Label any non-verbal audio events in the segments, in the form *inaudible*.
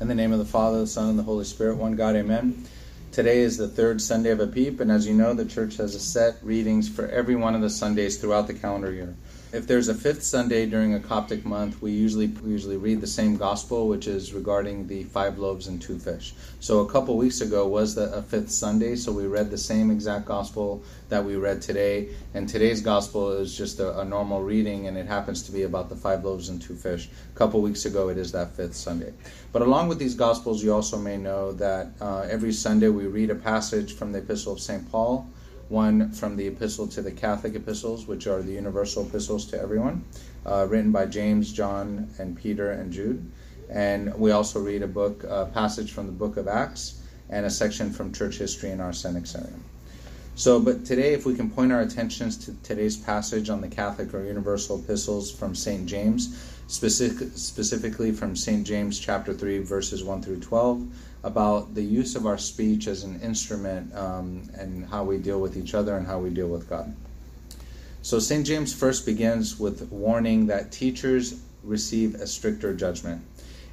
In the name of the Father, the Son, and the Holy Spirit, one God, amen. Today is the third Sunday of Apip, and as you know, the church has a set readings for every one of the Sundays throughout the calendar year. If there's a fifth Sunday during a Coptic month, we usually we usually read the same gospel, which is regarding the five loaves and two fish. So a couple weeks ago was the a fifth Sunday, so we read the same exact gospel that we read today. And today's gospel is just a, a normal reading, and it happens to be about the five loaves and two fish. A couple weeks ago, it is that fifth Sunday. But along with these gospels, you also may know that uh, every Sunday we read a passage from the Epistle of St. Paul one from the epistle to the Catholic epistles, which are the universal epistles to everyone, uh, written by James, John, and Peter and Jude. And we also read a book, a passage from the book of Acts, and a section from church history in our Synaxarium. So, but today, if we can point our attentions to today's passage on the Catholic or universal epistles from St. James, specific, specifically from St. James chapter 3, verses 1 through 12, about the use of our speech as an instrument um, and how we deal with each other and how we deal with God. So, St. James first begins with warning that teachers receive a stricter judgment.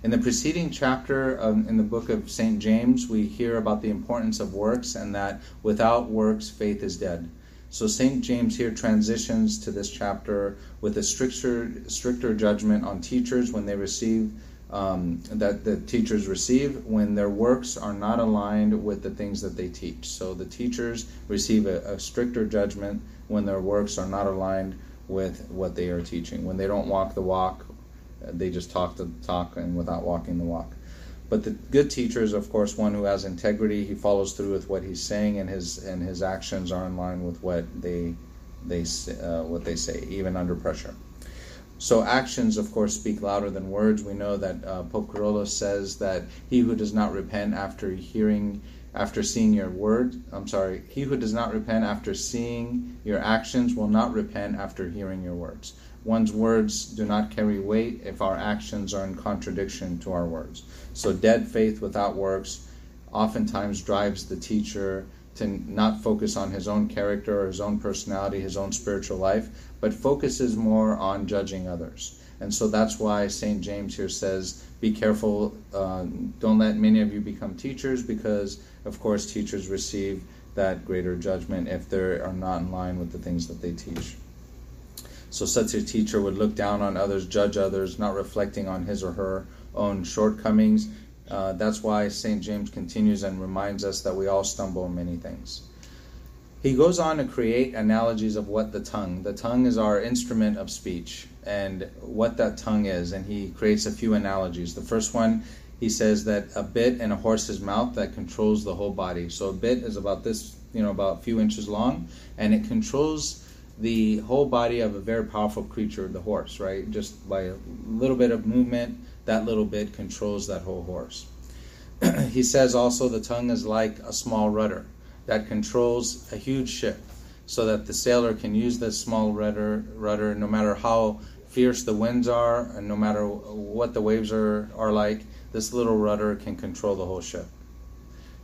In the preceding chapter um, in the book of St. James, we hear about the importance of works and that without works, faith is dead. So St. James here transitions to this chapter with a stricter, stricter judgment on teachers when they receive um, that the teachers receive when their works are not aligned with the things that they teach. So the teachers receive a, a stricter judgment when their works are not aligned with what they are teaching. When they don't walk the walk, they just talk the talk and without walking the walk. But the good teacher is, of course, one who has integrity. He follows through with what he's saying, and his and his actions are in line with what they they uh, what they say, even under pressure. So actions, of course, speak louder than words. We know that uh, Pope Kyrillos says that he who does not repent after hearing, after seeing your word, I'm sorry, he who does not repent after seeing your actions will not repent after hearing your words. One's words do not carry weight if our actions are in contradiction to our words. So dead faith without works oftentimes drives the teacher to not focus on his own character or his own personality, his own spiritual life, but focuses more on judging others. And so that's why St. James here says, be careful, uh, don't let many of you become teachers, because, of course, teachers receive that greater judgment if they are not in line with the things that they teach. So, such a teacher would look down on others, judge others, not reflecting on his or her own shortcomings. Uh, that's why St. James continues and reminds us that we all stumble in many things. He goes on to create analogies of what the tongue, the tongue is our instrument of speech, and what that tongue is. And he creates a few analogies. The first one, he says that a bit in a horse's mouth that controls the whole body. So a bit is about this, you know, about a few inches long, and it controls the whole body of a very powerful creature, the horse, right? Just by a little bit of movement, that little bit controls that whole horse. *clears throat* he says also the tongue is like a small rudder that controls a huge ship so that the sailor can use this small rudder, rudder no matter how fierce the winds are and no matter what the waves are, are like, this little rudder can control the whole ship.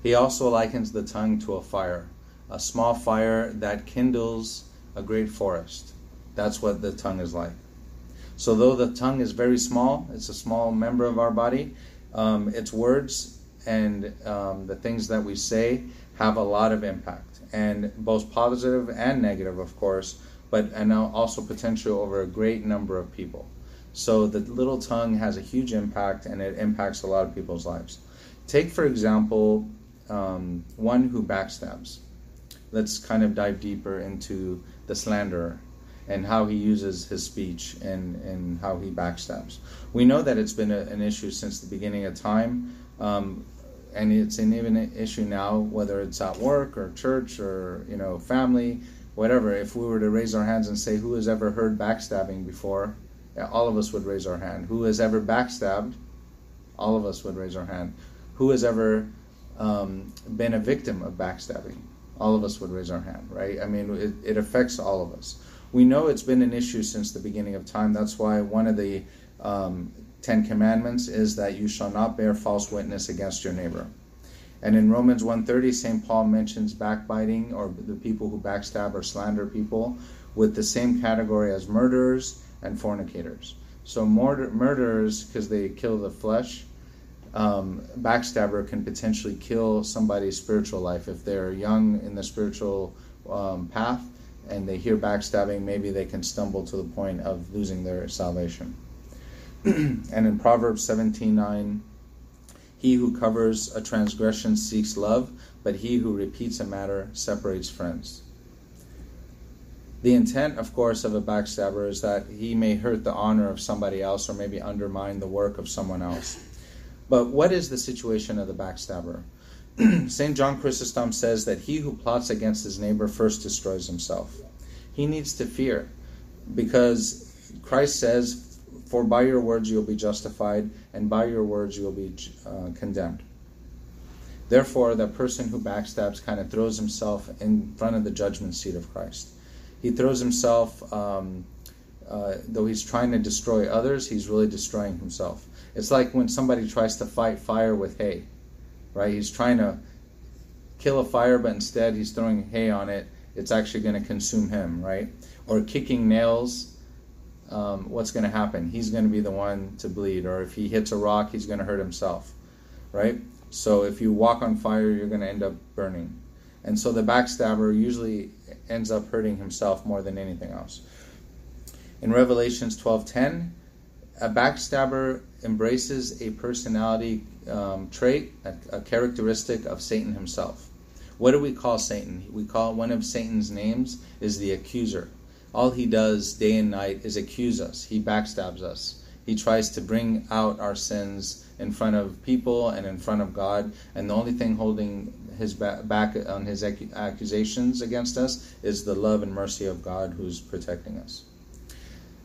He also likens the tongue to a fire, a small fire that kindles a great forest. That's what the tongue is like. So, though the tongue is very small, it's a small member of our body, um, its words and um, the things that we say have a lot of impact, and both positive and negative, of course, but and also potential over a great number of people. So the little tongue has a huge impact, and it impacts a lot of people's lives. Take for example um, one who backstabs. Let's kind of dive deeper into the slanderer and how he uses his speech and, and how he backstabs. We know that it's been a, an issue since the beginning of time. Um, and it's an even issue now, whether it's at work or church or you know family, whatever. If we were to raise our hands and say, "Who has ever heard backstabbing before?" all of us would raise our hand. Who has ever backstabbed? All of us would raise our hand. Who has ever um, been a victim of backstabbing? All of us would raise our hand, right? I mean, it, it affects all of us. We know it's been an issue since the beginning of time. That's why one of the um, Ten Commandments is that you shall not bear false witness against your neighbor. And in Romans 1:30, St. Paul mentions backbiting or the people who backstab or slander people with the same category as murderers and fornicators. So murder, murderers, because they kill the flesh, um, backstabber can potentially kill somebody's spiritual life if they're young in the spiritual um, path and they hear backstabbing. Maybe they can stumble to the point of losing their salvation. *clears throat* and in Proverbs 17:9, he who covers a transgression seeks love, but he who repeats a matter separates friends. The intent, of course, of a backstabber is that he may hurt the honor of somebody else or maybe undermine the work of someone else. But what is the situation of the backstabber? *clears throat* St. John Chrysostom says that he who plots against his neighbor first destroys himself. He needs to fear because Christ says, For by your words you will be justified, and by your words you will be uh, condemned. Therefore, the person who backstabs kind of throws himself in front of the judgment seat of Christ he throws himself, um, uh, though he's trying to destroy others, he's really destroying himself. It's like when somebody tries to fight fire with hay, right? He's trying to kill a fire, but instead he's throwing hay on it. It's actually going to consume him, right? Or kicking nails. Um, what's going to happen? He's going to be the one to bleed. Or if he hits a rock, he's going to hurt himself, right? So if you walk on fire, you're going to end up burning. And so the backstabber usually ends up hurting himself more than anything else. In Revelations 12:10, a backstabber embraces a personality um, trait, a, a, characteristic of Satan himself. What do we call Satan? We call one of Satan's names is the accuser. All he does day and night is accuse us. He backstabs us. He tries to bring out our sins in front of people and in front of God, and the only thing holding his back on his accusations against us is the love and mercy of God who's protecting us.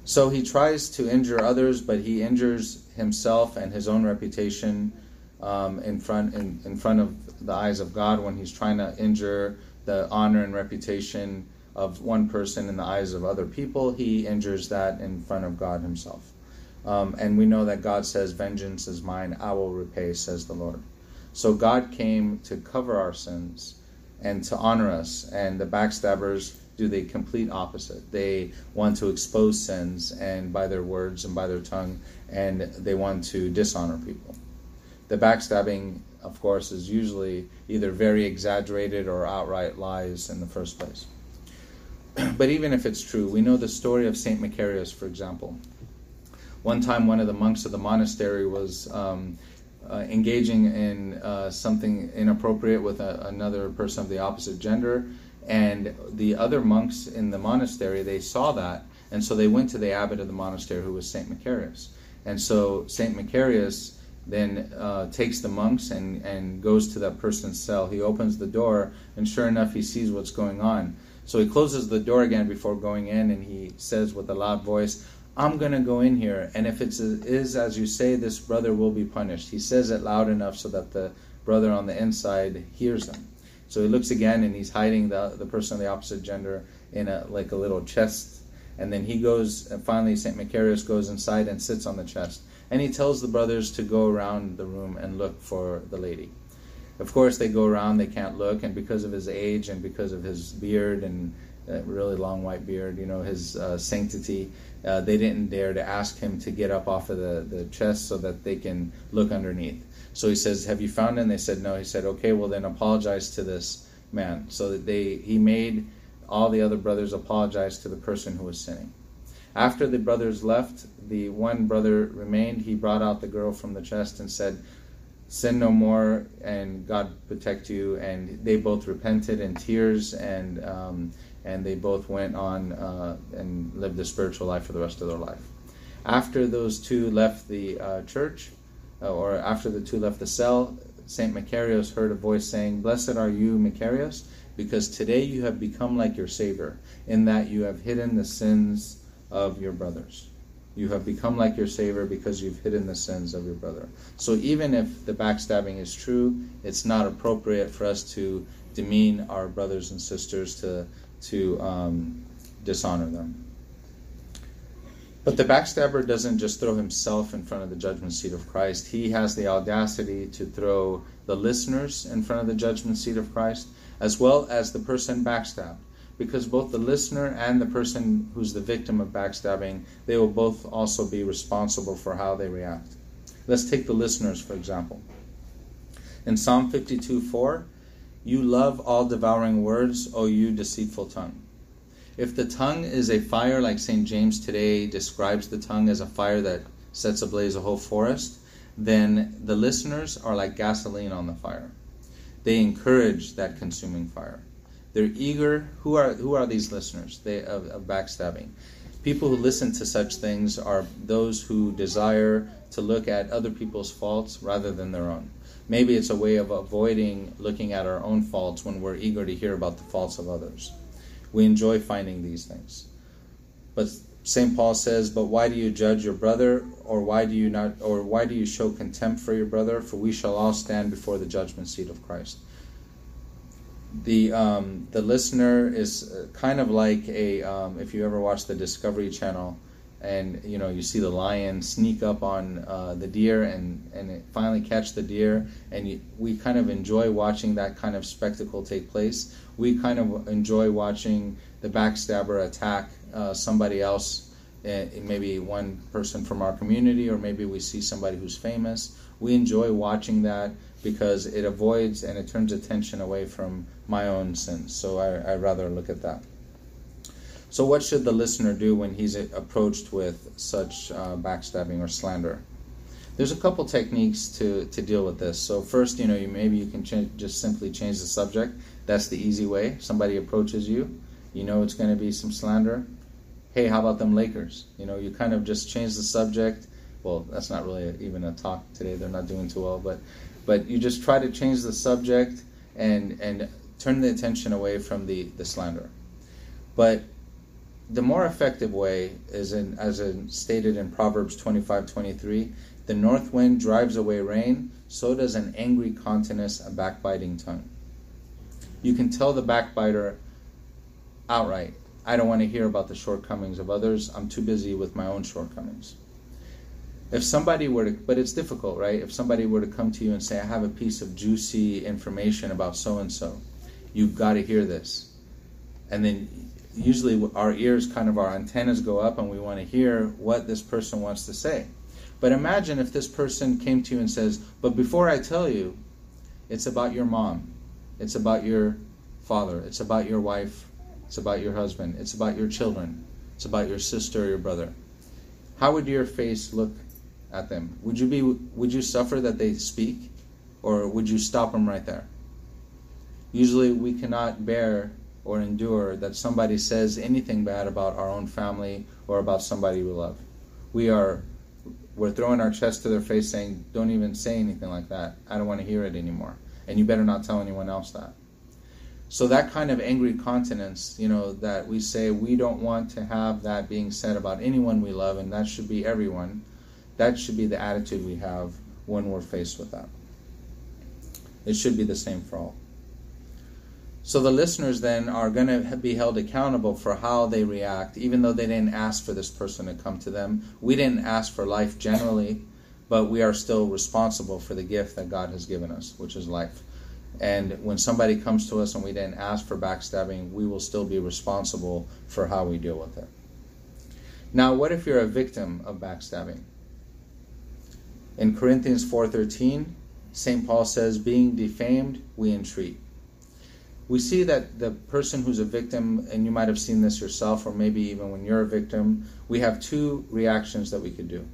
So he tries to injure others, but he injures himself and his own reputation um, in front in, in front of the eyes of God when he's trying to injure the honor and reputation of one person in the eyes of other people. He injures that in front of God Himself. Um, and we know that God says, "Vengeance is mine; I will repay," says the Lord. So God came to cover our sins and to honor us, and the backstabbers do the complete opposite. They want to expose sins and by their words and by their tongue, and they want to dishonor people. The backstabbing, of course, is usually either very exaggerated or outright lies in the first place. *clears throat* but even if it's true, we know the story of Saint Macarius, for example. One time, one of the monks of the monastery was um, uh, engaging in uh, something inappropriate with a, another person of the opposite gender. And the other monks in the monastery, they saw that, and so they went to the abbot of the monastery, who was Saint Macarius. And so Saint Macarius then uh, takes the monks and, and goes to that person's cell. He opens the door, and sure enough, he sees what's going on. So he closes the door again before going in, and he says with a loud voice, I'm going to go in here, and if it is as you say, this brother will be punished. He says it loud enough so that the brother on the inside hears him. So he looks again, and he's hiding the the person of the opposite gender in a like a little chest. And then he goes, and finally, Saint Macarius goes inside and sits on the chest, and he tells the brothers to go around the room and look for the lady. Of course, they go around, they can't look, and because of his age and because of his beard and uh, really long white beard, you know, his uh, sanctity, uh, they didn't dare to ask him to get up off of the, the chest so that they can look underneath. So he says, "Have you found him? They said, "No." He said, "Okay, well then apologize to this man." So that they he made all the other brothers apologize to the person who was sinning. After the brothers left, the one brother remained. He brought out the girl from the chest and said, "Sin no more, and God protect you." And they both repented in tears and. Um, and they both went on uh, and lived a spiritual life for the rest of their life. After those two left the uh, church, uh, or after the two left the cell, Saint Macarius heard a voice saying, Blessed are you, Macarius, because today you have become like your Savior, in that you have hidden the sins of your brothers. You have become like your Savior because you've hidden the sins of your brother. So even if the backstabbing is true, it's not appropriate for us to demean our brothers and sisters, to to um, dishonor them. But the backstabber doesn't just throw himself in front of the judgment seat of Christ. He has the audacity to throw the listeners in front of the judgment seat of Christ, as well as the person backstabbed. Because both the listener and the person who's the victim of backstabbing, they will both also be responsible for how they react. Let's take the listeners, for example. In Psalm 52 4, you love all devouring words, O you deceitful tongue. If the tongue is a fire, like St. James today describes the tongue as a fire that sets ablaze a whole forest, then the listeners are like gasoline on the fire. They encourage that consuming fire. They're eager. Who are who are these listeners? They of, of backstabbing. People who listen to such things are those who desire to look at other people's faults rather than their own. Maybe it's a way of avoiding looking at our own faults when we're eager to hear about the faults of others. We enjoy finding these things. But St. Paul says, But why do you judge your brother, or why do you not or why do you show contempt for your brother? For we shall all stand before the judgment seat of Christ. The um, the listener is kind of like a um, if you ever watch the Discovery Channel, and you know you see the lion sneak up on uh, the deer and and finally catch the deer. And you, we kind of enjoy watching that kind of spectacle take place. We kind of enjoy watching the backstabber attack uh, somebody else uh, maybe one person from our community or maybe we see somebody who's famous. We enjoy watching that because it avoids and it turns attention away from my own sins so I, i'd rather look at that so, what should the listener do when he's approached with such uh, backstabbing or slander? There's a couple techniques to, to deal with this. So, first, you know, you maybe you can just simply change the subject. That's the easy way. Somebody approaches you, you know it's going to be some slander. Hey, how about them Lakers? You know, you kind of just change the subject. Well, that's not really a, even a talk today. They're not doing too well, but but you just try to change the subject and and turn the attention away from the the slander. But the more effective way is in, as in stated in Proverbs 25:23, the north wind drives away rain, so does an angry countenance a backbiting tongue. You can tell the backbiter outright, I don't want to hear about the shortcomings of others. I'm too busy with my own shortcomings. If somebody were to, but it's difficult, right? If somebody were to come to you and say, I have a piece of juicy information about so and so, you've got to hear this. And then usually our ears kind of our antennas go up and we want to hear what this person wants to say. But imagine if this person came to you and says, But before I tell you, it's about your mom, it's about your father, it's about your wife, it's about your husband, it's about your children, it's about your sister or your brother. How would your face look at them? Would you be would you suffer that they speak or would you stop them right there? Usually we cannot bear or endure that somebody says anything bad about our own family or about somebody we love. We are we're throwing our chest to their face saying, Don't even say anything like that. I don't want to hear it anymore. And you better not tell anyone else that. So that kind of angry continence, you know, that we say we don't want to have that being said about anyone we love, and that should be everyone. That should be the attitude we have when we're faced with that. It should be the same for all. So the listeners then are going to be held accountable for how they react, even though they didn't ask for this person to come to them. We didn't ask for life generally, but we are still responsible for the gift that God has given us, which is life. And when somebody comes to us and we didn't ask for backstabbing, we will still be responsible for how we deal with it. Now, what if you're a victim of backstabbing? In Corinthians 4:13, St. Paul says, "Being defamed, we entreat." We see that the person who's a victim, and you might have seen this yourself, or maybe even when you're a victim, we have two reactions that we could do.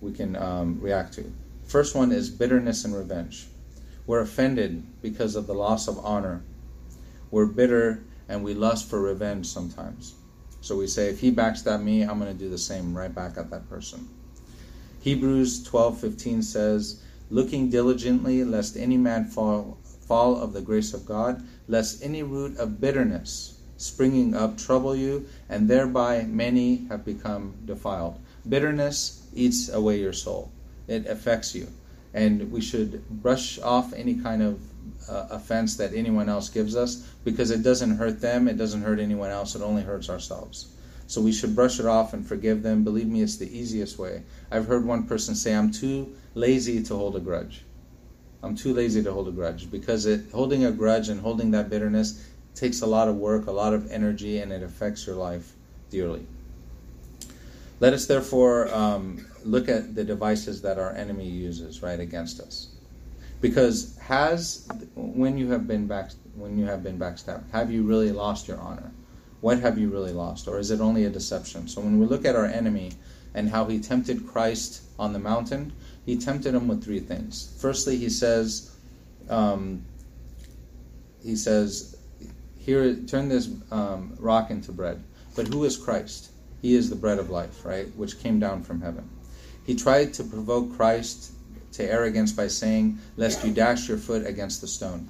We can um, react to. First one is bitterness and revenge. We're offended because of the loss of honor. We're bitter and we lust for revenge sometimes. So we say, if he backstabbed me, I'm going to do the same right back at that person. Hebrews 12:15 says, "Looking diligently, lest any man fall fall of the grace of God, lest any root of bitterness springing up trouble you, and thereby many have become defiled. Bitterness eats away your soul, it affects you. And we should brush off any kind of uh, offense that anyone else gives us because it doesn't hurt them, it doesn't hurt anyone else, it only hurts ourselves. So we should brush it off and forgive them. Believe me, it's the easiest way. I've heard one person say, I'm too lazy to hold a grudge. I'm too lazy to hold a grudge because it holding a grudge and holding that bitterness takes a lot of work, a lot of energy, and it affects your life dearly. Let us therefore um, look at the devices that our enemy uses right against us, because has when you have been back when you have been backstabbed, have you really lost your honor? What have you really lost, or is it only a deception? So when we look at our enemy and how he tempted Christ on the mountain, he tempted him with three things. Firstly, he says, um, he says, here turn this um, rock into bread. But who is Christ? He is the bread of life, right, which came down from heaven. He tried to provoke Christ to arrogance by saying, Lest you dash your foot against the stone.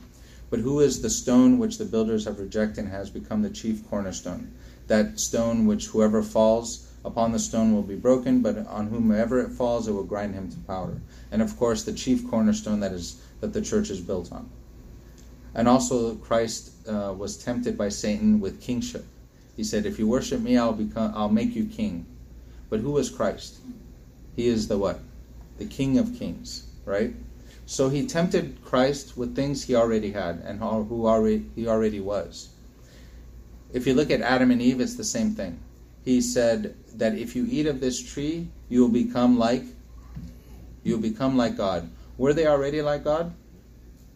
But who is the stone which the builders have rejected and has become the chief cornerstone? That stone which whoever falls upon the stone will be broken, but on whomever it falls, it will grind him to powder. And of course, the chief cornerstone that is that the church is built on. And also, Christ uh, was tempted by Satan with kingship. He said, "If you worship me, I'll become, I'll make you king." But who is Christ? He is the what? The King of Kings, right? So he tempted Christ with things he already had and who already he already was. If you look at Adam and Eve, it's the same thing. He said that if you eat of this tree, you will become like you will become like God. Were they already like God?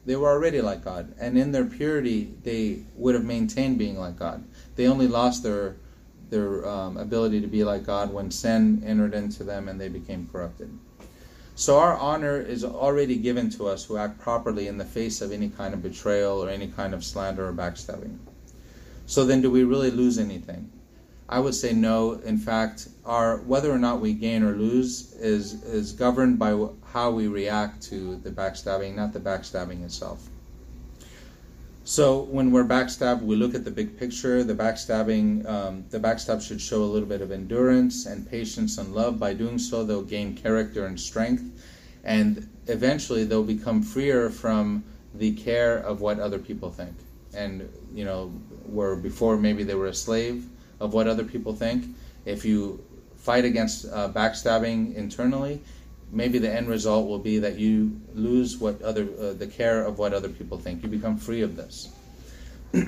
They were already like God, and in their purity, they would have maintained being like God. They only lost their their um, ability to be like God when sin entered into them and they became corrupted. So our honor is already given to us who act properly in the face of any kind of betrayal or any kind of slander or backstabbing. So then, do we really lose anything? I would say no. In fact, our whether or not we gain or lose is is governed by how we react to the backstabbing, not the backstabbing itself. So when we're backstabbed, we look at the big picture. The backstabbing, um, the backstab should show a little bit of endurance and patience and love. By doing so, they'll gain character and strength, and eventually they'll become freer from the care of what other people think. And you know, where before maybe they were a slave of what other people think. If you fight against uh, backstabbing internally, maybe the end result will be that you lose what other uh, the care of what other people think. You become free of this. *clears throat*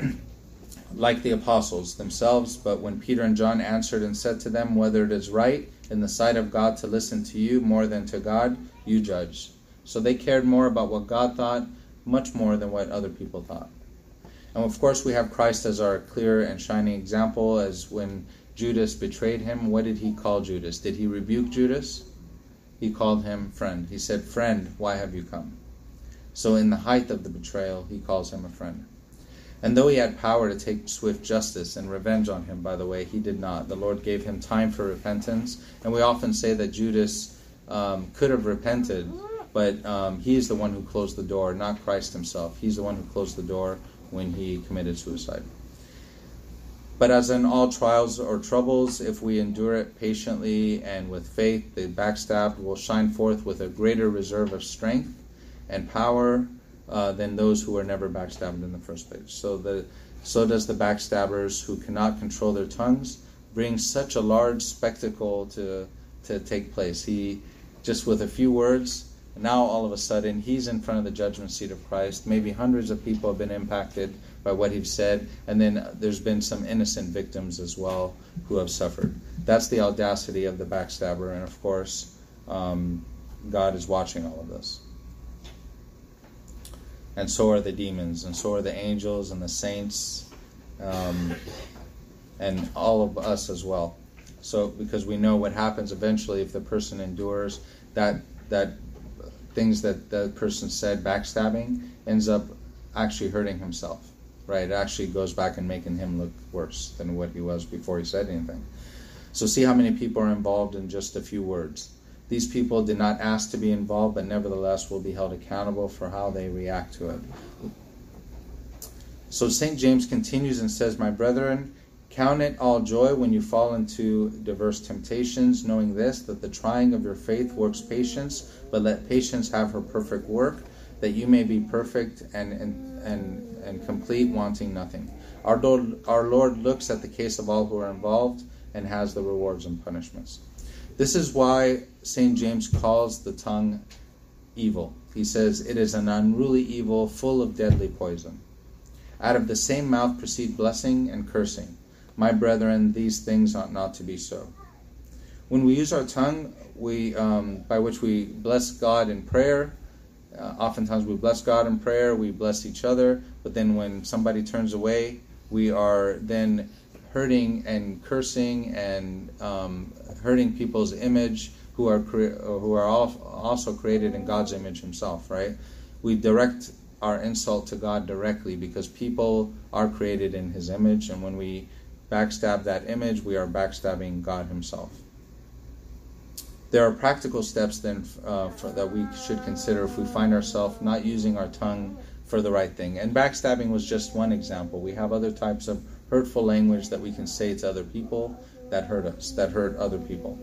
like the apostles themselves, but when Peter and John answered and said to them, Whether it is right in the sight of God to listen to you more than to God, you judge. So they cared more about what God thought, much more than what other people thought. And of course, we have Christ as our clear and shining example, as when Judas betrayed him, what did he call Judas? Did he rebuke Judas? He called him friend. He said, Friend, why have you come? So, in the height of the betrayal, he calls him a friend. And though he had power to take swift justice and revenge on him, by the way, he did not. The Lord gave him time for repentance. And we often say that Judas um, could have repented, but um, he is the one who closed the door, not Christ himself. He's the one who closed the door when he committed suicide. But as in all trials or troubles, if we endure it patiently and with faith, the backstabbed will shine forth with a greater reserve of strength and power uh, than those who were never backstabbed in the first place. So the so does the backstabbers who cannot control their tongues bring such a large spectacle to to take place. He just with a few words now all of a sudden he's in front of the judgment seat of Christ. Maybe hundreds of people have been impacted by what he's said, and then there's been some innocent victims as well who have suffered. That's the audacity of the backstabber, and of course, um, God is watching all of this. And so are the demons, and so are the angels and the saints, um, and all of us as well. So, because we know what happens eventually if the person endures, that that things that the person said backstabbing ends up actually hurting himself right? It actually goes back and making him look worse than what he was before he said anything. So see how many people are involved in just a few words. These people did not ask to be involved but nevertheless will be held accountable for how they react to it. So st james continues and says my brethren Count it all joy when you fall into diverse temptations, knowing this, that the trying of your faith works patience, but let patience have her perfect work, that you may be perfect and, and, and, and complete, wanting nothing. Our Lord, our Lord looks at the case of all who are involved and has the rewards and punishments. This is why St. James calls the tongue evil. He says, It is an unruly evil full of deadly poison. Out of the same mouth proceed blessing and cursing. My brethren, these things ought not to be so. When we use our tongue, we um, by which we bless God in prayer. Uh, oftentimes we bless God in prayer, we bless each other, but then when somebody turns away, we are then hurting and cursing and um, hurting people's image who are cre- who are also created in God's image Himself. Right? We direct our insult to God directly because people are created in His image, and when we backstab that image, we are backstabbing God Himself. There are practical steps then uh, for, that we should consider if we find ourselves not using our tongue for the right thing. And backstabbing was just one example. We have other types of hurtful language that we can say to other people that hurt us, that hurt other people.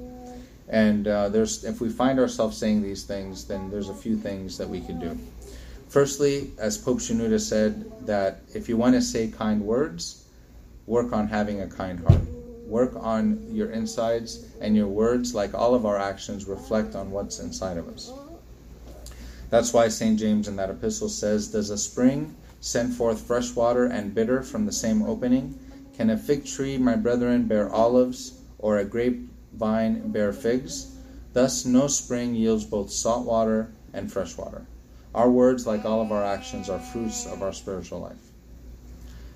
And uh, there's, if we find ourselves saying these things, then there's a few things that we can do. Firstly, as Pope Shenouda said, that if you want to say kind words, work on having a kind heart. Work on your insides, and your words, like all of our actions, reflect on what's inside of us. That's why St. James in that epistle says, Does a spring send forth fresh water and bitter from the same opening? Can a fig tree, my brethren, bear olives, or a grapevine bear figs? Thus, no spring yields both salt water and fresh water. Our words, like all of our actions, are fruits of our spiritual life.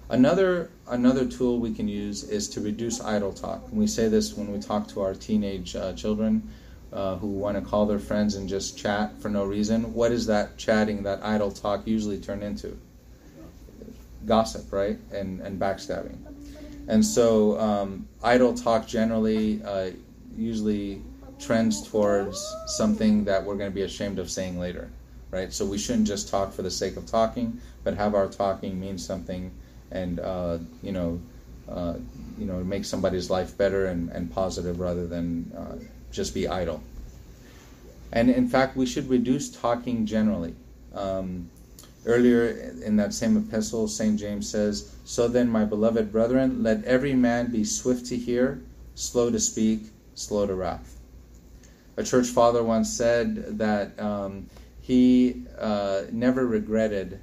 Another another tool we can use is to reduce idle talk. And we say this when we talk to our teenage uh, children uh, who want to call their friends and just chat for no reason. What is that chatting, that idle talk, usually turn into? Gossip, right? And and backstabbing. And so um, idle talk generally uh, usually trends towards something that we're going to be ashamed of saying later, right? So we shouldn't just talk for the sake of talking, but have our talking mean something and uh, you know, uh, you know, make somebody's life better and, and positive rather than uh, just be idle. And in fact, we should reduce talking generally. Um, earlier in that same epistle, St. James says, So then, my beloved brethren, let every man be swift to hear, slow to speak, slow to wrath. A church father once said that um, he uh, never regretted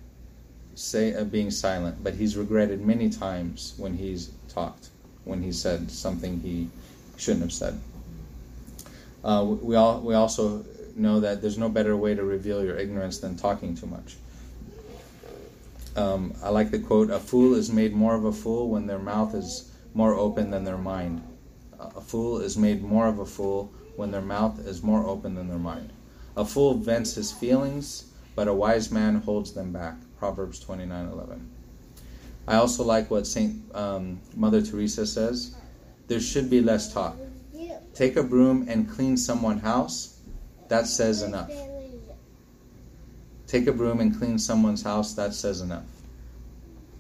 say uh, being silent, but he's regretted many times when he's talked, when he said something he shouldn't have said. Uh, we all we also know that there's no better way to reveal your ignorance than talking too much. Um, I like the quote: "A fool is made more of a fool when their mouth is more open than their mind. A fool is made more of a fool when their mouth is more open than their mind. A fool vents his feelings, but a wise man holds them back." Proverbs 29:11. I also like what Saint um, Mother Teresa says. There should be less talk. Take a broom and clean someone's house. That says enough. Take a broom and clean someone's house. That says enough.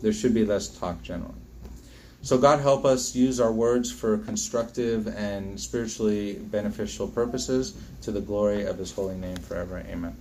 There should be less talk generally. So, God help us use our words for constructive and spiritually beneficial purposes to the glory of His holy name forever. Amen.